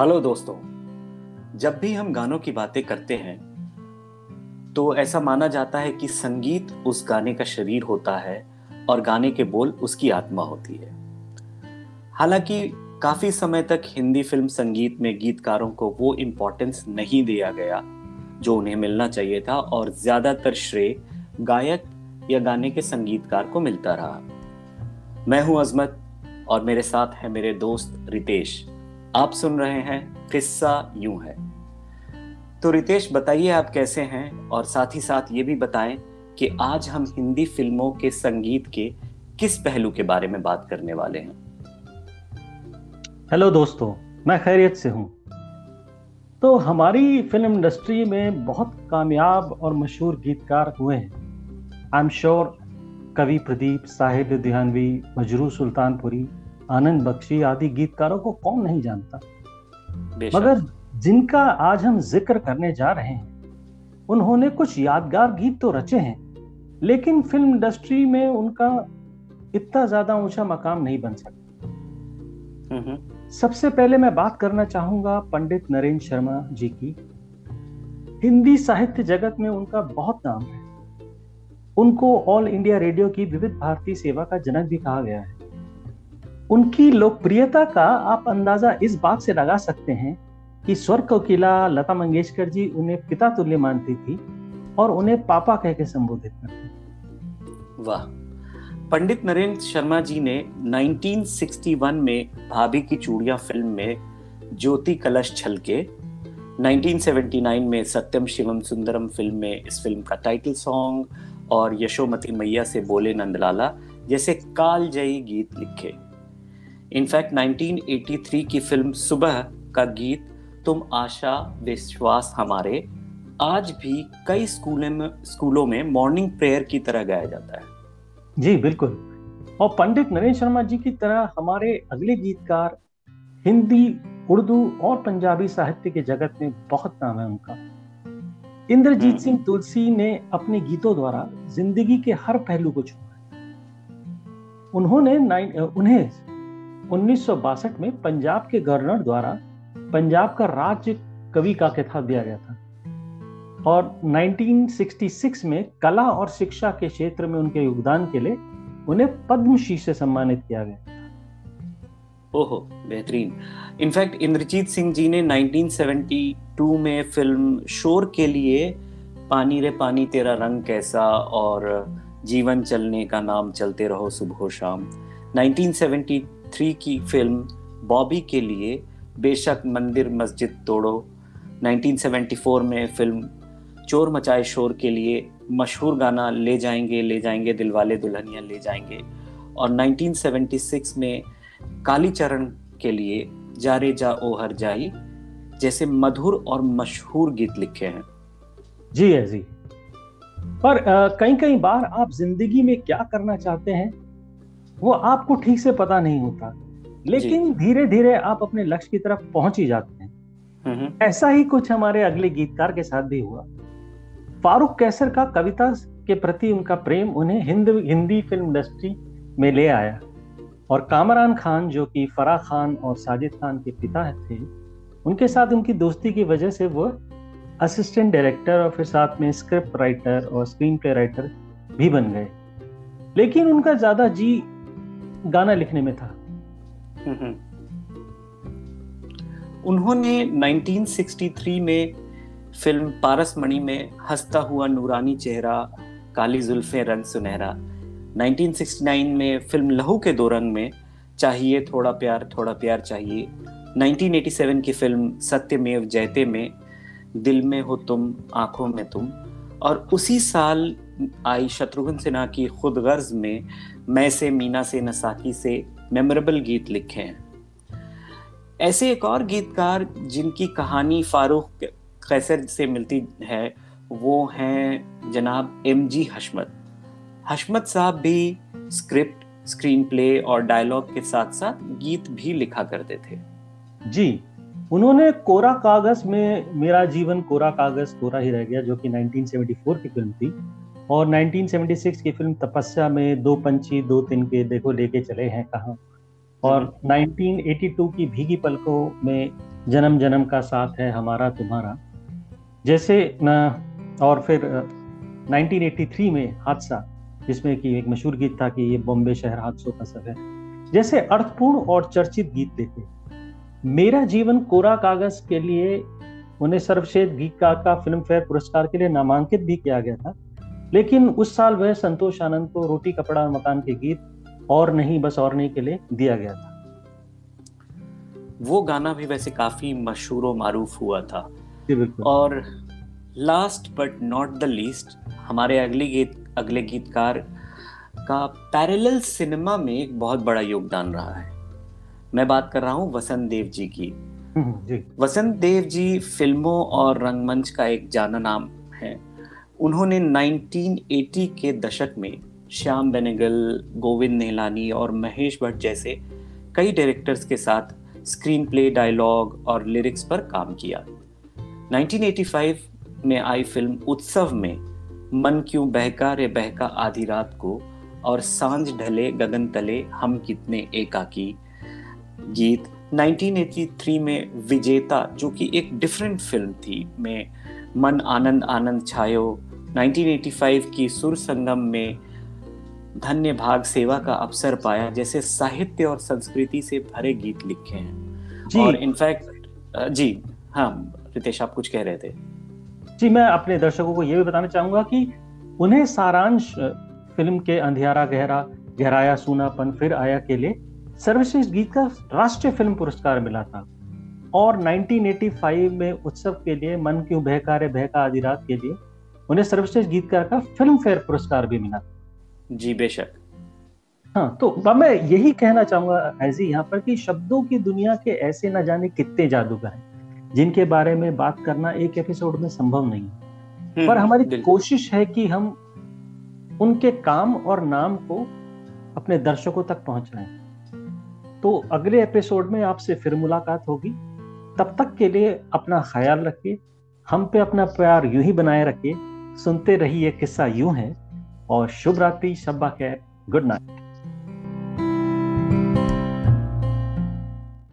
Hello दोस्तों, जब भी हम गानों की बातें करते हैं तो ऐसा माना जाता है कि संगीत उस गाने का शरीर होता है और गाने के बोल उसकी आत्मा होती है। हालाँकि काफ़ी समय तक हिंदी फ़िल्म संगीत में गीतकारों को वो इम्पोर्टेंस नहीं दिया गया, जो उन्हें मिलना चाहिए था और ज़्यादातर श्रेय गायक या गाने के संगीतकार को मिलता रहा। मैं हूँ अजमत और मेरे साथ है मेरे दोस्त रितेश। आप सुन रहे हैं किस्सा यूँ है। तो रितेश, बताइए आप कैसे हैं? और साथ ही साथ ये भी बताएँ कि आज हम हिंदी फ़िल्मों के संगीत के किस पहलू के बारे में बात करने वाले हैं। हेलो दोस्तों, मैं खैरियत से हूँ। तो हमारी फ़िल्म इंडस्ट्री में बहुत कामयाब और मशहूर गीतकार हुए हैं। आई एम श्योर कवि प्रदीप, साहिब लुधियानवी मजरू सुल्तानपुरी आनंद बख्शी आदि गीतकारों को कौन नहीं जानता? मगर जिनका आज हम ज़िक्र करने जा रहे हैं उन्होंने कुछ यादगार गीत तो रचे हैं लेकिन फ़िल्म इंडस्ट्री में उनका इतना ज़्यादा ऊँचा मकाम नहीं बन सकता। सबसे पहले मैं बात करना चाहूँगा पंडित नरेंद्र शर्मा जी की। हिंदी साहित्य जगत में उनका बहुत नाम है। उनको ऑल इंडिया रेडियो की विविध भारतीय सेवा का जनक भी कहा गया है। उनकी लोकप्रियता का आप अंदाज़ा इस बात से लगा सकते हैं कि स्वर कोकिला लता मंगेशकर जी उन्हें पिता तुल्य मानती थी और उन्हें पापा कह के संबोधित करती वाह। पंडित नरेंद्र शर्मा जी ने 1961 में भाभी की चूड़िया फ़िल्म में ज्योति कलश छलके 1979 में सत्यम शिवम सुंदरम फ़िल्म में इस फ़िल्म का टाइटल सॉन्ग और यशोमती मैया से बोले नंदलाला जैसे काल जयी गीत लिखे। इनफैक्ट 1983 की फ़िल्म सुबह का गीत तुम आशा विश्वास हमारे आज भी कई स्कूलों में स्कूलों में मॉर्निंग प्रेयर की तरह गाया जाता है। जी बिल्कुल। और पंडित नरेंद्र शर्मा जी की तरह हमारे अगले गीतकार हिंदी उर्दू और पंजाबी साहित्य के जगत में बहुत नाम है उनका। इंद्रजीत हम्म। सिंह तुलसी ने अपने गीतों द्वारा ज़िंदगी के हर पहलू को छुआ उन्होंने उन्हें उन्नीस सौ बासठ में पंजाब के गवर्नर द्वारा पंजाब का राज्य कवि का खिताब दिया गया था। और 1966 में कला और शिक्षा के क्षेत्र में उनके योगदान के लिए उन्हें पद्मश्री से सम्मानित किया गया। ओहो, बेहतरीन। इनफैक्ट इंद्रजीत सिंह जी ने 1972 में फ़िल्म शोर के लिए पानी रे पानी तेरा रंग कैसा और जीवन चलने का नाम चलते रहो सुबह शाम। 1973 की फ़िल्म बॉबी के लिए बेशक मंदिर मस्जिद तोड़ो। 1974 में फ़िल्म चोर मचाए शोर के लिए मशहूर गाना ले जाएँगे ले जाएँगे, दिलवाले दुल्हनिया ले जाएँगे। और 1976 में काली चरण के लिए जारे जा ओ हर जाई, जैसे मधुर और मशहूर गीत लिखे हैं। जी है जी। पर कई कई बार आप ज़िंदगी में क्या करना चाहते हैं? वो आपको ठीक से पता नहीं होता। लेकिन धीरे धीरे आप अपने लक्ष्य की तरफ़ पहुँच ही जाते हैं। ऐसा ही कुछ हमारे अगले गीतकार के साथ भी हुआ। फारूक कैसर का कविता के प्रति उनका प्रेम उन्हें हिंद हिंदी फ़िल्म इंडस्ट्री में ले आया। और कामरान खान जो कि फराह खान और साजिद खान के पिता थे उनके साथ उनकी दोस्ती की वजह से वो असिस्टेंट डायरेक्टर और फिर साथ में स्क्रिप्ट राइटर और स्क्रीन प्ले राइटर भी बन गए। लेकिन उनका ज़्यादा जी गाना लिखने में था। उन्होंने 1963 में फ़िल्म पारस मणि में हंसता हुआ नूरानी चेहरा, काली जुल्फे, रंग सुनहरा। 1969 में फ़िल्म लहू के दो रंग में, चाहिए थोड़ा प्यार थोड़ा प्यार चाहिए। 1987 की फ़िल्म सत्यमेव जयते में, दिल में हो तुम, आँखों में तुम। और उसी साल आई शत्रुघ्न सिन्हा की खुद गर्ज में मैं से मीना से नसाकी से मेमोरेबल गीत लिखे हैं। ऐसे एक और गीतकार जिनकी कहानी फारूक कैसर से मिलती है, वो हैं जनाब एम जी हशमत। हशमत साहब भी स्क्रिप्ट स्क्रीन प्ले और डायलॉग के साथ साथ गीत भी लिखा करते थे। जी, उन्होंने कोरा कागज़ में मेरा जीवन, कोरा कागज़ कोरा ही रह गया, जो कि 1974 की फ़िल्म थी। और 1976 की फ़िल्म तपस्या में दो पंछी, दो तिनके देखो, लेके चले हैं कहा? और 1982 की भीगी पलकों में जन्म जन्म का साथ है हमारा तुम्हारा। जैसे और फिर 1983 में हादसा, जिसमें कि एक मशहूर गीत था कि ये बॉम्बे शहर हादसों का है। जैसे अर्थपूर्ण और चर्चित गीत देते मेरा जीवन कोरा कागज़ के लिए, उन्हें सर्वश्रेष्ठ गीतकार का फ़िल्म फेयर पुरस्कार के लिए नामांकित भी किया गया था। लेकिन उस साल वह संतोष आनंद को रोटी कपड़ा और मकान के गीत और नहीं बस और नहीं के लिए दिया गया था। वो गाना भी वैसे काफ़ी मशहूर और मारूफ हुआ था। और last but not the least हमारे अगले गीत अगले गीतकार का पैरेलल सिनेमा में एक बहुत बड़ा योगदान रहा है। मैं बात कर रहा हूँ वसंत देव जी की। जी। वसंत देव जी फ़िल्मों और रंगमंच का एक जाना नाम है। उन्होंने 1980 के दशक में श्याम बेनेगल, गोविंद नेहलानी और महेश भट्ट जैसे कई डायरेक्टर्स के साथ स्क्रीन प्ले डायलॉग और लिरिक्स पर काम किया। 1985 में आई फ़िल्म उत्सव में मन क्यों बहका रे बहका आधी रात को और साँझ ढले गगन तले हम कितने एकाकी। गीत 1983 में विजेता, जो कि एक डिफरेंट फ़िल्म थी, में मन आनंद आनंद छायो। 1985 की सुर संगम में धन्य भाग सेवा का अवसर पाया जैसे साहित्य और संस्कृति से भरे गीत लिखे हैं। जी। और इनफैक्ट जी हाँ रितेश आप कुछ कह रहे थे। जी मैं अपने दर्शकों को यह भी बताना चाहूँगा कि उन्हें सारांश फ़िल्म के अंधियारा गहरा गहराया सूनापन फिर आया के लिए सर्वश्रेष्ठ गीत का राष्ट्रीय फ़िल्म पुरस्कार मिला था। और 1985 में उत्सव के लिए मन क्यों बहकारे बहका आदि रात के लिए उन्हें सर्वश्रेष्ठ गीतकार का फ़िल्म फेयर पुरस्कार भी मिला। जी बेशक। हाँ तो मैं यही कहना चाहूँगा ऐसे यहाँ पर कि शब्दों की दुनिया के ऐसे न जाने कितने जादूगर हैं जिनके बारे में बात करना एक एपिसोड में संभव नहीं है। हम्म, पर हमारी कोशिश है कि हम उनके काम और नाम को अपने दर्शकों तक पहुंचाएँ तो अगले एपिसोड में आपसे फिर मुलाकात होगी। तब तक के लिए अपना ख्याल रखिए, हम पे अपना प्यार यूँ ही बनाए रखिए, सुनते रहिए किस्सा यूँ है, और शुभ रात्रि, शब्बा खैर, गुड नाइट।